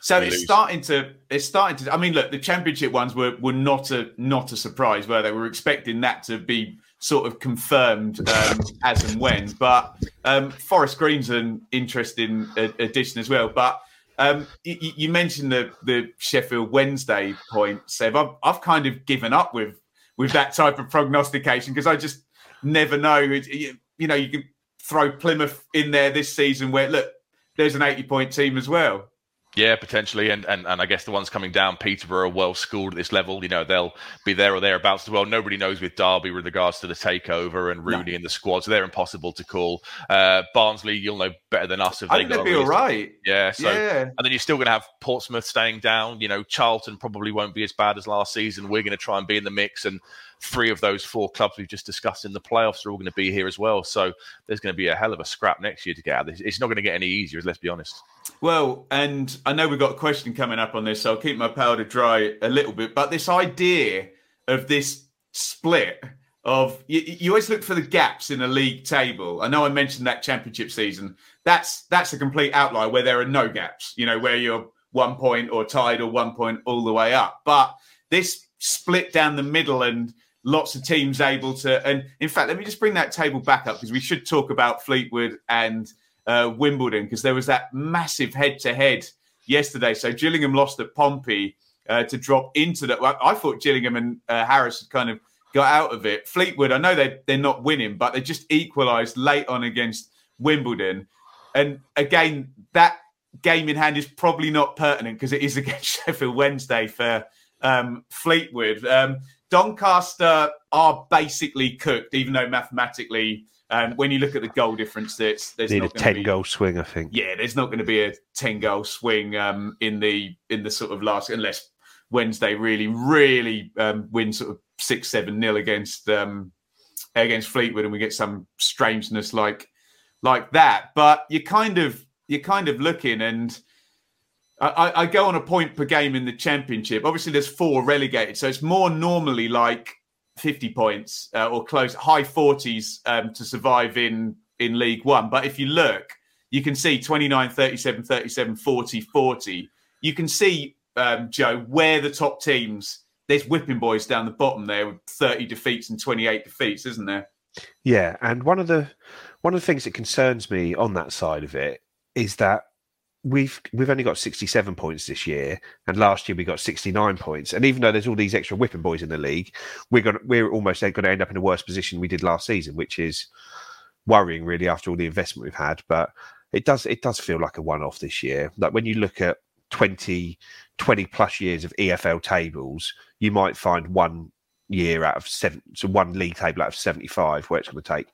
So it's lose. starting to. It's starting to. I mean, look, the championship ones were were not a not a surprise, were they? We were expecting that to be sort of confirmed um, as and when. But um, Forest Green's an interesting addition as well. But um, you, you mentioned the the Sheffield Wednesday point, Seb. I've, I've kind of given up with with that type of prognostication because I just never know. It, you, you know, you can throw Plymouth in there this season where look, there's an 80 point team as well. Yeah, potentially, and, and and I guess the ones coming down, Peterborough, are well schooled at this level. You know, they'll be there or thereabouts as well. Nobody knows with Derby with regards to the takeover and Rooney and the squad, so they're impossible to call. Uh, Barnsley, you'll know better than us if I they think got they'll be all right. Yeah, so yeah. and then you're still going to have Portsmouth staying down. You know, Charlton probably won't be as bad as last season. We're going to try and be in the mix, and three of those four clubs we've just discussed in the playoffs are all going to be here as well. So there's going to be a hell of a scrap next year to get out. It's not going to get any easier. Let's be honest. Well, and I know we've got a question coming up on this, so I'll keep my powder dry a little bit. But this idea of this split of you, you always look for the gaps in a league table. I know I mentioned that championship season. That's that's a complete outlier where there are no gaps. You know, where you're one point or tied or one point all the way up. But this split down the middle and lots of teams able to. And in fact, let me just bring that table back up because we should talk about Fleetwood and uh, Wimbledon because there was that massive head-to-head yesterday. So Gillingham lost at Pompey uh, to drop into that. Well, I thought Gillingham and uh, Harris had kind of got out of it. Fleetwood, I know they they're not winning, but they just equalised late on against Wimbledon. And again, that game in hand is probably not pertinent because it is against Sheffield Wednesday for um, Fleetwood. Um, Doncaster are basically cooked, even though mathematically, um, when you look at the goal difference, there's there's Need a ten be, goal swing, I think. yeah, there's not going to be a ten goal swing um, in the in the sort of last unless Wednesday really really um, win sort of six seven nil against um, against Fleetwood and we get some strangeness like like that. But you kind of you're kind of looking and. I, I- go on a point per game in the championship. Obviously, there's four relegated, so it's more normally like 50 points uh, or close, high 40s um, to survive in in League One. But if you look, you can see 29, 37, 37, 40, 40. You can see, um, Joe, where the top teams, there's whipping boys down the bottom there with 30 defeats and 28 defeats, isn't there? Yeah, and one of the one of the things that concerns me on that side of it is that we've we've only got 67 points this year and last year we got 69 points. And even though there's all these extra whipping boys in the league we're going we're almost going to end up in a worse position we did last season which is worrying really after all the investment we've had. But it does it does feel like a one off this year. Like when you look at 20 20 plus years of EFL tables you might find one year out of seven, so one league table out of 75 where it's going to take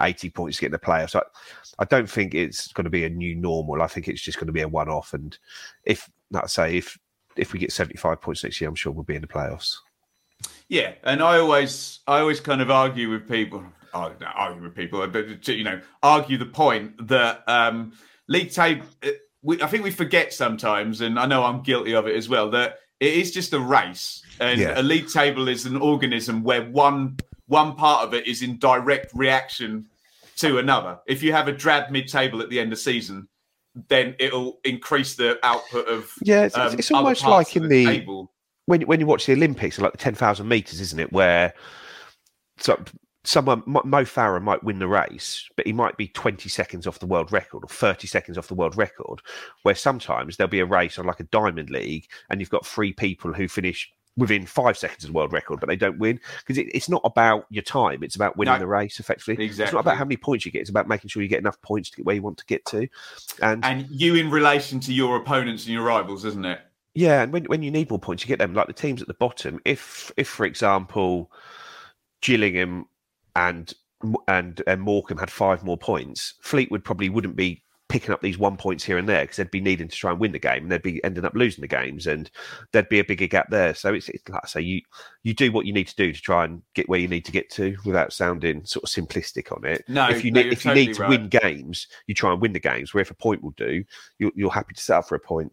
80 points to get in the playoffs. So I, I don't think it's going to be a new normal. I think it's just going to be a one off. And if, I say, if, if we get 75 points next year, I'm sure we'll be in the playoffs. Yeah, and I always, I always kind of argue with people. I don't argue with people, but you know, argue the point that um, league table. We, I think we forget sometimes, and I know I'm guilty of it as well. That it is just a race, and Yeah. a league table is an organism where one one part of it is in direct reaction to another. If you have a drab mid-table at the end of season, then it'll increase the output of Yeah, it's, um, it's almost like in the, table. when when you watch the Olympics, like the ten thousand meters, isn't it? Where so someone Mo Farah might win the race, but he might be twenty seconds off the world record or thirty seconds off the world record. Where sometimes there'll be a race on like a diamond league, and you've got three people who finish within five seconds of the world record, but they don't win because it, it's not about your time; it's about winning No. the race. Effectively, Exactly. it's not about how many points you get; it's about making sure you get enough points to get where you want to get to. And, And you in relation to your opponents and your rivals, isn't it? yeah, and when when you need more points, you get them. Like the teams at the bottom, if if for example, Gillingham and and and Morecambe had five more points, Fleetwood probably wouldn't be picking up these one points here and there because they'd be needing to try and win the game and they'd be ending up losing the games and there'd be a bigger gap there. So it's, it's like I say, you you do what you need to do to try and get where you need to get to without sounding sort of simplistic on it. No, if you no, need if you totally need to right. win games, you try and win the games. Where if a point will do, you're, you're happy to set up for a point.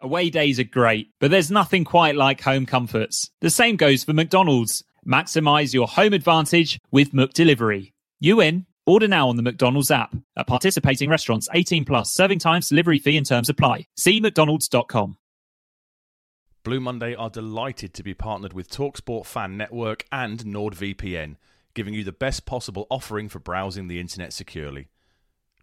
Away days are great, but there's nothing quite like home comforts. The same goes for McDonald's. Maximize your home advantage with McDelivery. You in? Order now on the McDonald's app. At participating restaurants, 18 plus, serving times, delivery fee and terms apply. See McDonald's.com. Blue Monday are delighted to be partnered with Talksport Fan Network and NordVPN, giving you the best possible offering for browsing the internet securely.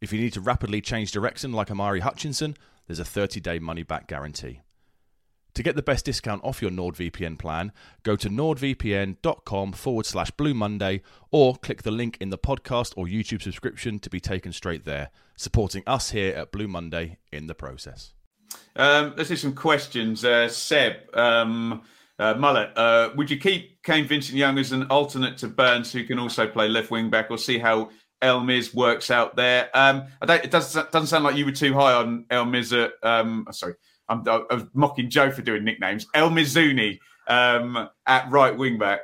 If you need to rapidly change direction like Omari Hutchinson, there's a 30 day money back guarantee. To get the best discount off your NordVPN plan, go to nordvpn.com forward slash Blue Monday or click the link in the podcast or YouTube subscription to be taken straight there, supporting us here at Blue Monday in the process. Um, let's do some questions. Uh, Seb, um, uh, Mullet, uh, would you keep Kane Vincent Young as an alternate to Burns, who can also play left wing back, or see how Elmiz works out there? Um, I don't, it doesn't, doesn't sound like you were too high on Elmiz. At, um, sorry, I'm, I was mocking Joe for doing nicknames. El Mizouni um, at right wing back.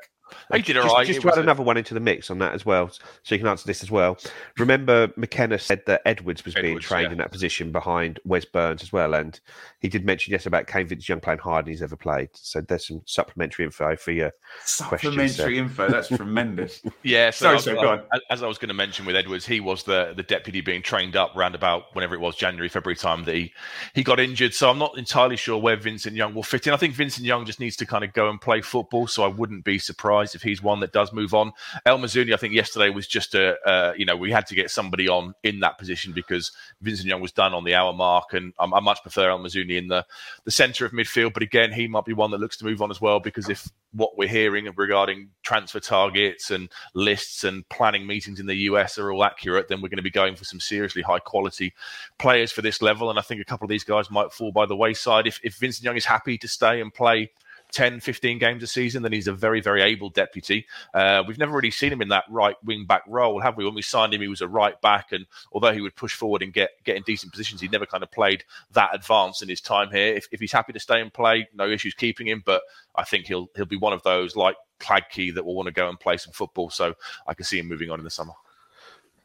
He did just, all right. Just to add another one into the mix on that as well, so you can answer this as well. Remember, McKenna said that Edwards was being trained yeah. in that position behind Wes Burns as well, and he did mention yes about Kane Vincent Young playing harder than he's ever played. So there's some supplementary info for you. Supplementary info. That's tremendous. Yeah, so Sorry, I was- sir, go on. as- As I was going to mention with Edwards, he was the the deputy being trained up round about whenever it was January, February time that he he got injured. So I'm not entirely sure where Vincent Young will fit in. I think Vincent Young just needs to kind of go and play football. So I wouldn't be surprised if he's one that does move on. El Mizouni, I think yesterday was just a uh, you know we had to get somebody on in that position because Vincent Young was done on the hour mark, and um, I much prefer El Mizouni in the the centre of midfield. But again, he might be one that looks to move on as well because if what we're hearing regarding transfer targets and lists and planning meetings in the US are all accurate, then we're going to be going for some seriously high quality players for this level. And I think a couple of these guys might fall by the wayside. If, if Vincent Young is happy to stay and play 10, 15 games a season, then he's a very, very able deputy. Uh, we've never really seen him in that right wing back role, have we? When we signed him, he was a right back, and although he would push forward and get, get in decent positions, he never kind of played that advanced in his time here. If, if he's happy to stay and play, no issues keeping him, but I think he'll he'll be one of those like Hladky that will want to go and play some football. So I can see him moving on in the summer.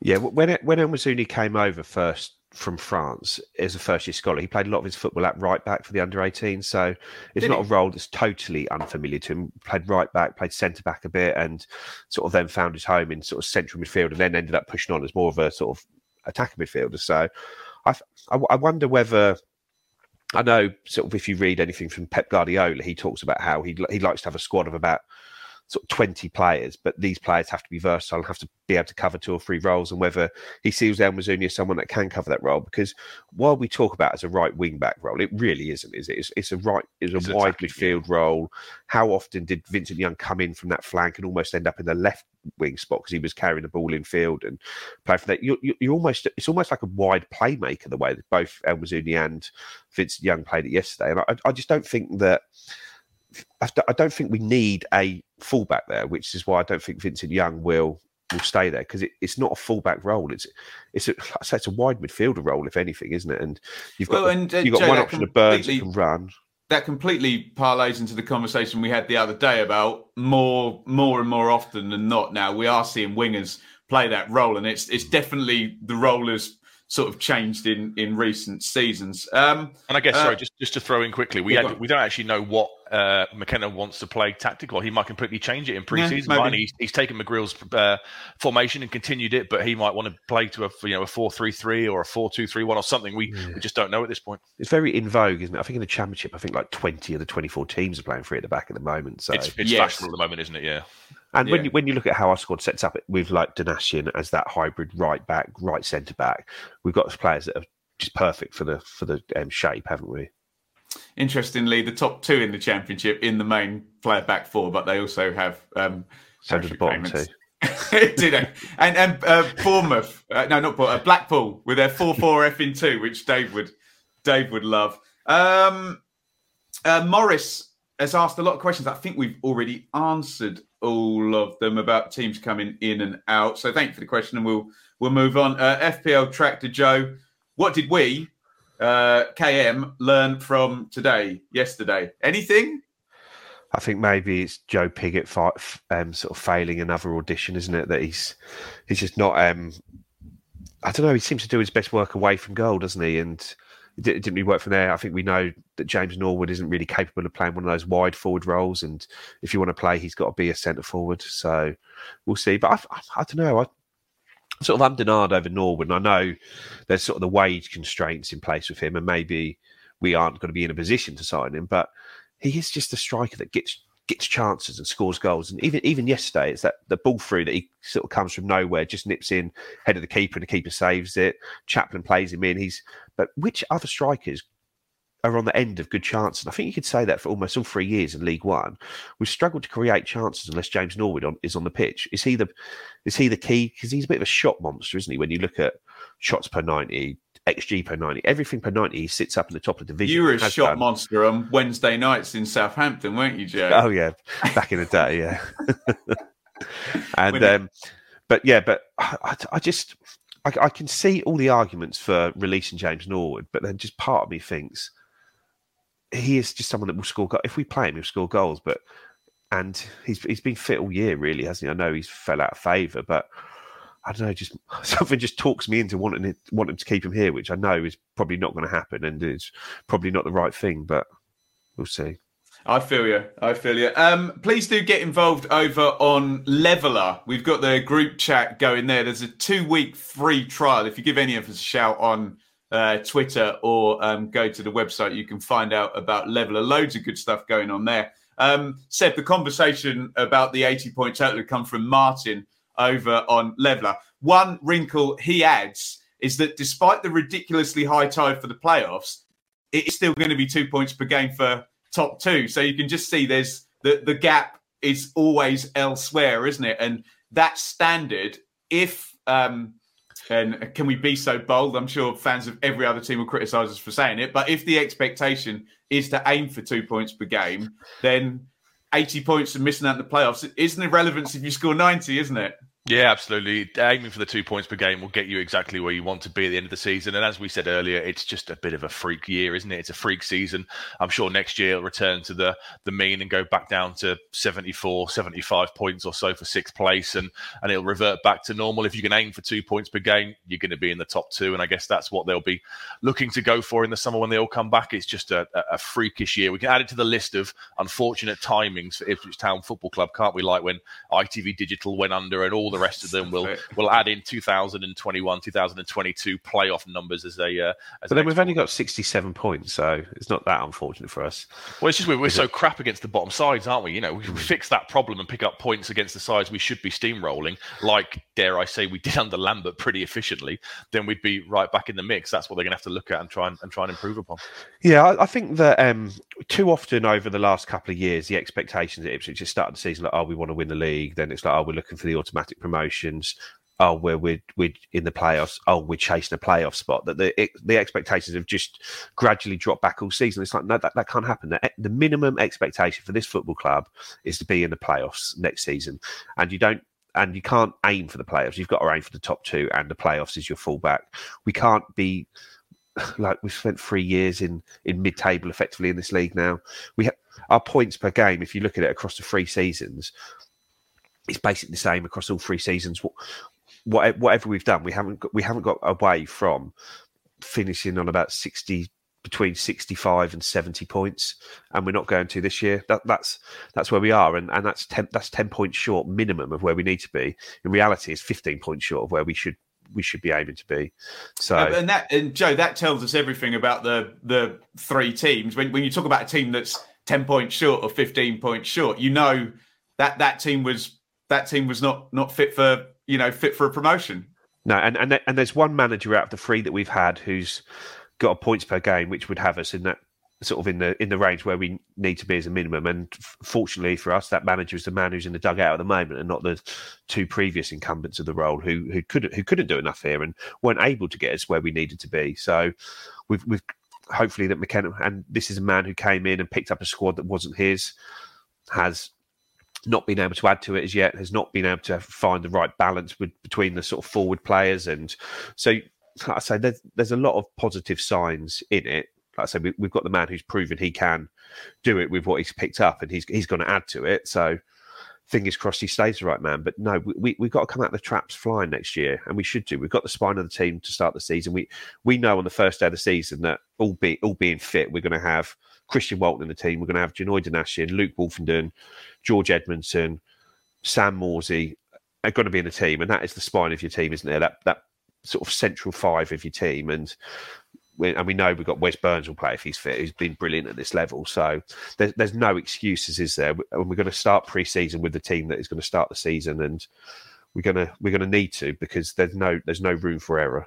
Yeah, when when El Mizouni came over first from France as a first year scholar, he played a lot of his football at right back for the under 18. So it's Did not he? a role that's totally unfamiliar to him. Played right back, played centre back a bit, and sort of then found his home in sort of central midfield, and then ended up pushing on as more of a sort of attacking midfielder. So I, I, I wonder whether. I know, sort of, if you read anything from Pep Guardiola, he talks about how he he likes to have a squad of about sort of 20 players, but these players have to be versatile and have to be able to cover two or three roles, and whether he sees El Mizouni as someone that can cover that role. Because while we talk about it as a right wing back role, it really isn't, is it? It's, it's a right, it's a It's wide attacking, midfield role. How often did Vincent Young come in from that flank and almost end up in the left wing spot because he was carrying the ball in field and play for that? You're, you're almost, it's almost like a wide playmaker the way that both El Mizouni and Vincent Young played it yesterday. And I, I just don't think that. I don't- think we need a fullback there, which is why I don't think Vincent Young will will stay there because it, it's not a fullback role. It's it's a, I say it's a wide midfielder role, if anything, isn't it? And you've got Well, and, uh, you've got Joe, one option of Burns that can run. that completely parlays into the conversation we had the other day about more more and more often than not now we are seeing wingers play that role and it's it's definitely the role has sort of changed in in recent seasons um And I guess, Uh, sorry, just, just to throw in quickly, we yeah, had- we don't actually know what uh, McKenna wants to play tactical. He might completely change it in pre-season. maybe. he's, he's taken McGrill's uh, formation and continued it, but he might want to play to a you know a four-three-three or a four-two-three-one or something. We we just don't know at this point. It's very in vogue, isn't it? I think in the championship, I think like twenty of the twenty-four teams are playing free at the back at the moment. So It's, it's Yes. fashionable at the moment, isn't it? Yeah. And when you when you look at how our squad sets up with like Donacien as that hybrid right back, right centre back, we've got players that are just perfect for the for the um, shape, haven't we? interestingly the top two in the championship in the main player back four but they also have um So do the bottom payments. Do they? And and uh, Bournemouth, uh, no, not Bournemouth, uh, Blackpool with their four four F in two, which Dave would Dave would love. Um, uh, Morris has asked a lot of questions. I think we've already answered all of them about teams coming in and out. So thank you for the question, and we'll we'll move on. Uh, FPL Tractor Joe, what did we uh, KM learn from today, yesterday? Anything? I think maybe it's Joe Piggott fi- f- um, sort of failing another audition, isn't it? That he's he's just not. Um, I don't know. He seems to do his best work away from goal, doesn't he? And it didn't really work from there. I think we know that James Norwood isn't really capable of playing one of those wide forward roles. And if you want to play, he's got to be a centre forward. So we'll see. But I, I, I don't know. I sort of am undenied over Norwood. And I know there's sort of the wage constraints in place with him, and maybe we aren't going to be in a position to sign him. But he is just a striker that gets gets chances and scores goals. And even even yesterday, it's that the ball through that he sort of comes from nowhere, just nips in head of the keeper, and the keeper saves it. Chaplin plays him in. He's but which other strikers are on the end of good chances? And I think you could say that for almost all three years in League One, we've struggled to create chances unless James Norwood on, is on the pitch. Is he the is he the key? Because he's a bit of a shot monster, isn't he? When you look at shots per ninety, XG per ninety, everything per ninety, he sits up in the top of the division. You were a shot done. monster on Wednesday nights in Southampton, weren't you, Joe? Oh yeah, back in the day, yeah. and um, but yeah, but I, I- I just I, I can see all the arguments for releasing James Norwood, but then just part of me thinks he is just someone that will score. Go- if we play him, he'll score goals. But and he's he's been fit all year, really, hasn't he? I know he's fell out of favour, but I don't know. Just something just talks me into wanting it, wanting to keep him here, which I know is probably not going to happen, and it's probably not the right thing. But we'll see. I feel you. I feel you. Um, please do get involved over on Leveler. We've got the group chat going there. There's a two week free trial. If you give any of us a shout on uh, Twitter or um, go to the website, you can find out about Leveler. Loads of good stuff going on there. Um, Seb, the conversation about the 80 point total come from Martin over on Leveler. One wrinkle he adds is that despite the ridiculously high tide for the playoffs, it is still going to be two points per game for top two. So you can just see there's the, the gap is always elsewhere, isn't it? And that standard, if um and can we be so bold? I'm sure fans of every other team will criticise us for saying it, but if the expectation is to aim for two points per game, then 80 points and missing out in the playoffs isn't irrelevant if you score 90, isn't it? Yeah, absolutely. Aiming for the two points per game will get you exactly where you want to be at the end of the season. And as we said earlier, it's just a bit of a freak year, isn't it? It's a freak season. I'm sure next year it'll return to the the mean and go back down to 74, 75 points or so for sixth place, and and it'll revert back to normal. If you can aim for two points per game, you're going to be in the top two, and I guess that's what they'll be looking to go for in the summer when they all come back. It's just a, a, freakish year. We can add it to the list of unfortunate timings for Ipswich Town Football Club, can't we? Like when ITV Digital went under and all all the rest of them. We'll we'll add in 2021, 2022 playoff numbers as a. Uh, as but then we've only got 67 points, so it's not that unfortunate for us. Well, it's just we're, we're so crap against the bottom sides, aren't we? You know, we, we fix that problem and pick up points against the sides we should be steamrolling, like dare I say we did under Lambert pretty efficiently. Then we'd be right back in the mix. That's what they're going to have to look at and try and, and try and improve upon. Yeah, I, I think that um, too often over the last couple of years, the expectations at Ipswich just started the season like, oh, we want to win the league. Then it's like, oh, we're looking for the automatic promotions. Oh, we're we're, we're in the playoffs. Oh, we're chasing a playoff spot. That the the expectations have just gradually dropped back all season. It's like no, that, that can't happen. The, the minimum expectation for this football club is to be in the playoffs next season, and you don't and you can't aim for the playoffs. You've got to aim for the top two, and the playoffs is your fallback. We can't be like we've spent three years in in mid table effectively in this league now. We have our points per game. If you look at it across the three seasons, it's basically the same across all three seasons. What, whatever we've done, we haven't got, we haven't got away from finishing on about sixty between 65 and 70 points and we're not going to this year. That, that's that's where we are and, and that's 10 that's 10 points short minimum of where we need to be. In reality it's 15 points short of where we should we should be aiming to be. So and that and joe that tells us everything about the the three teams. When, when you talk about a team that's 10 points short or 15 points short you know that that team was that team was not not fit for you know fit for a promotion no and and, and there's one manager out of the three that we've had who's got a points per game, which would have us in that sort of in the in the range where we need to be as a minimum. And fortunately for us, that manager is the man who's in the dugout at the moment, and not the two previous incumbents of the role who who couldn't who couldn't do enough here and weren't able to get us where we needed to be. So we've we've hopefully that McKenna and this is a man who came in and picked up a squad that wasn't his, has not been able to add to it as yet, has not been able to find the right balance with, between the sort of forward players, and so like I say, there's there's a lot of positive signs in it. Like I say, we, have got the man who's proven he can do it with what he's picked up, and he's he's going to add to it. So fingers crossed he stays the right man. But no, we we've got to come out of the traps flying next year, and we should do. We've got the spine of the team to start the season. We we know on the first day of the season that all be all being fit, we're going to have Christian Walton in the team. We're going to have Janoi Donacien, Luke Woolfenden, George Edmundson, Sam Morsy are uh, going to be in the team, and that is the spine of your team, isn't there? That that sort of central five of your team. And we, and we know we've got Wes Burns will play if he's fit. He's been brilliant at this level. So there's, there's no excuses, is there? And we're going to start pre-season with the team that is going to start the season, and we're going to we're to need to because there's no there's no room for error.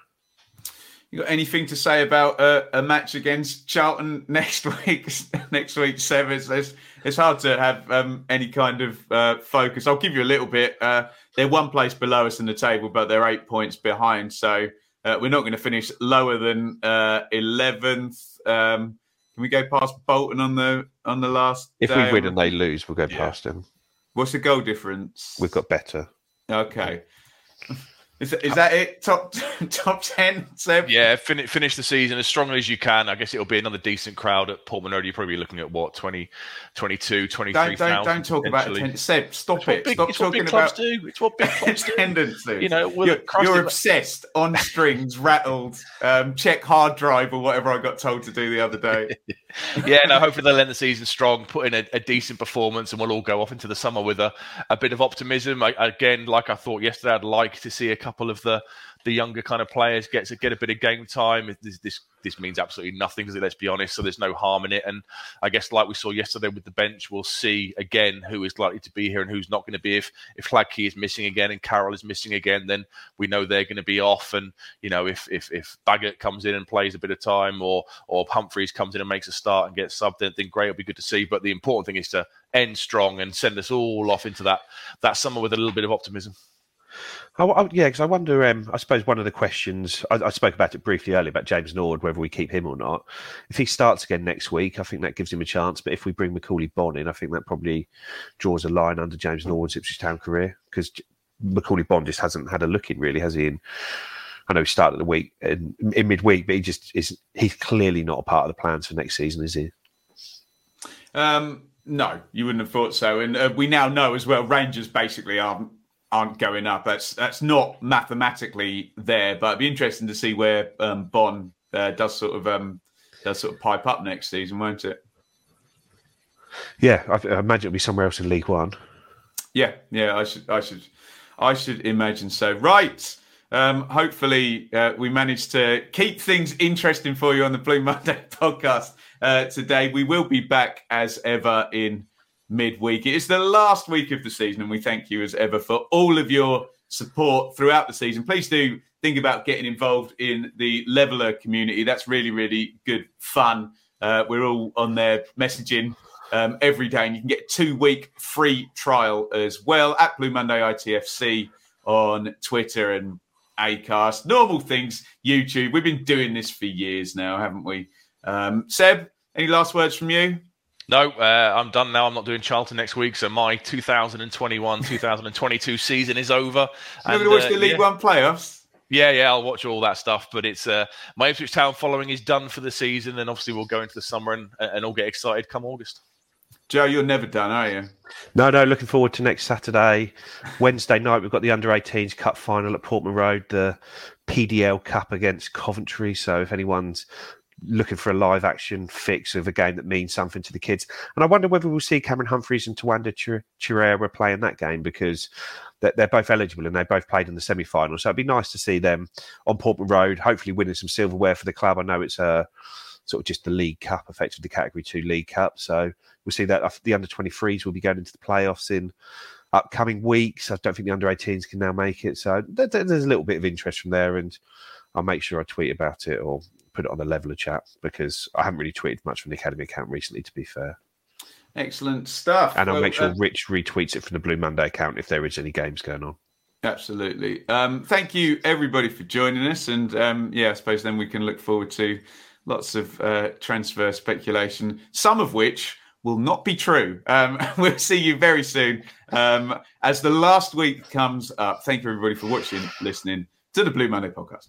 You got anything to say about uh, a match against Charlton next week? next week, Sevens. It's, it's hard to have um, any kind of uh, focus. I'll give you a little bit. Uh, they're one place below us in the table, but they're eight points behind. So uh, we're not going to finish lower than uh, eleventh. Um, can we go past Bolton on the on the last? If we win and they lose, we'll go yeah. past them. What's the goal difference? We've got better. Okay. Is, is that it? Top top ten, Seb? Yeah, fin- finish the season as strongly as you can. I guess it'll be another decent crowd at Portman Road. You're probably looking at what 20, 22, 23 don't, don't, don't talk about attendance. Seb, stop it. Big, stop talking about do. It's what big clubs do. attendance. You know, you're, you're obsessed on strings, rattled. Um, check hard drive or whatever I got told to do the other day. yeah, no. Hopefully they'll end the season strong, put in a, a, decent performance, and we'll all go off into the summer with a, a bit of optimism. I, again, like I thought yesterday, I'd like to see a couple of the the younger kind of players get to get a bit of game time. This this, this means absolutely nothing, because let's be honest. So there's no harm in it. And I guess like we saw yesterday with the bench, we'll see again who is likely to be here and who's not going to be. If if Hladky is missing again and Carroll is missing again, then we know they're going to be off. And you know if if if Baggott comes in and plays a bit of time, or or Humphreys comes in and makes a start and gets subbed, then, then great. It'll be good to see. But the important thing is to end strong and send us all off into that that summer with a little bit of optimism. I, I, yeah, because I wonder. Um, I suppose one of the questions I, I, spoke about it briefly earlier about James Nord, whether we keep him or not. If he starts again next week, I think that gives him a chance. But if we bring Macauley Bonne in, I think that probably draws a line under James Nord's Ipswich Town career because Macauley Bonne just hasn't had a look in really, has he? In, I know he started the week in, in midweek, but he just is. He's clearly not a part of the plans for next season, is he? Um, no, you wouldn't have thought so. And uh, we now know as well, Rangers basically aren't aren't going up. That's that's not mathematically there, but it'd be interesting to see where um, Bonne uh, does sort of um, does sort of pipe up next season, won't it? Yeah, I, I imagine it'll be somewhere else in League One. Yeah, yeah, I should, I should, I should imagine so. Right. Um, hopefully, uh, we managed to keep things interesting for you on the Blue Monday podcast uh, today. We will be back as ever in midweek. It is the last week of the season, and we thank you as ever for all of your support throughout the season. Please do think about getting involved in the leveler community. That's really, really good fun. Uh, we're all on there messaging um, every day, and you can get a two week free trial as well at Blue Monday ITFC on Twitter and Acast. Normal things, YouTube. We've been doing this for years now, haven't we? Um, Seb, any last words from you? No, uh, I'm done now. I'm not doing Charlton next week, so my 2021-2022 season is over. You're going to watch the League yeah. One playoffs. Yeah, yeah, I'll watch all that stuff. But it's uh, my Ipswich Town following is done for the season, and obviously we'll go into the summer and, and all get excited come August. Joe, you're never done, are you? No, no. Looking forward to next Saturday, Wednesday night. We've got the under 18s cup final at Portman Road, the PDL Cup against Coventry. So if anyone's looking for a live action fix of a game that means something to the kids, and I wonder whether we'll see Cameron Humphreys and Tawanda Chirewa playing that game because they're both eligible and they both played in the semi final. So it'd be nice to see them on Portman Road, hopefully winning some silverware for the club. I know it's a sort of just the League Cup, effectively the Category Two League Cup. So we'll see that uh, the under 23s will be going into the playoffs in upcoming weeks. I don't think the under 18s can now make it. So there's a little bit of interest from there, and I'll make sure I tweet about it or put it on the leveler chat because I haven't really tweeted much from the Academy account recently, to be fair. Excellent stuff. And I'll well, make sure uh, Rich retweets it from the Blue Monday account if there is any games going on. Absolutely. Um, thank you, everybody, for joining us. And um, yeah, I suppose then we can look forward to lots of uh, transfer speculation, some of which will not be true. Um, we'll see you very soon. Um, as the last week comes up, thank you, everybody, for watching, listening to the Blue Monday podcast.